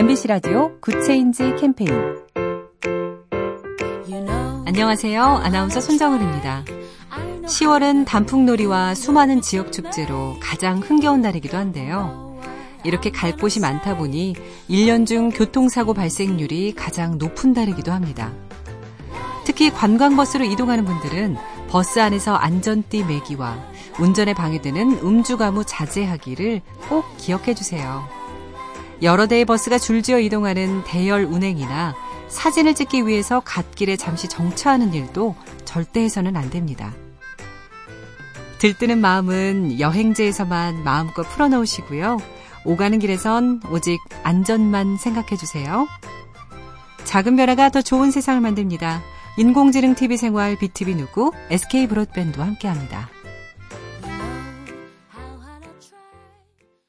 MBC 라디오 Good Change 캠페인 안녕하세요. 아나운서 손정은입니다. 10월은 단풍놀이와 수많은 지역 축제로 가장 흥겨운 날이기도 한데요. 이렇게 갈 곳이 많다 보니 1년 중 교통사고 발생률이 가장 높은 달이기도 합니다. 특히 관광버스로 이동하는 분들은 버스 안에서 안전띠 매기와 운전에 방해되는 음주 가무 자제하기를 꼭 기억해 주세요. 여러 대의 버스가 줄지어 이동하는 대열 운행이나 사진을 찍기 위해서 갓길에 잠시 정차하는 일도 절대 해서는 안 됩니다. 들뜨는 마음은 여행지에서만 마음껏 풀어놓으시고요. 오가는 길에선 오직 안전만 생각해 주세요. 작은 변화가 더 좋은 세상을 만듭니다. 인공지능 TV 생활 BTV 누구 SK 브로드밴드와 함께합니다.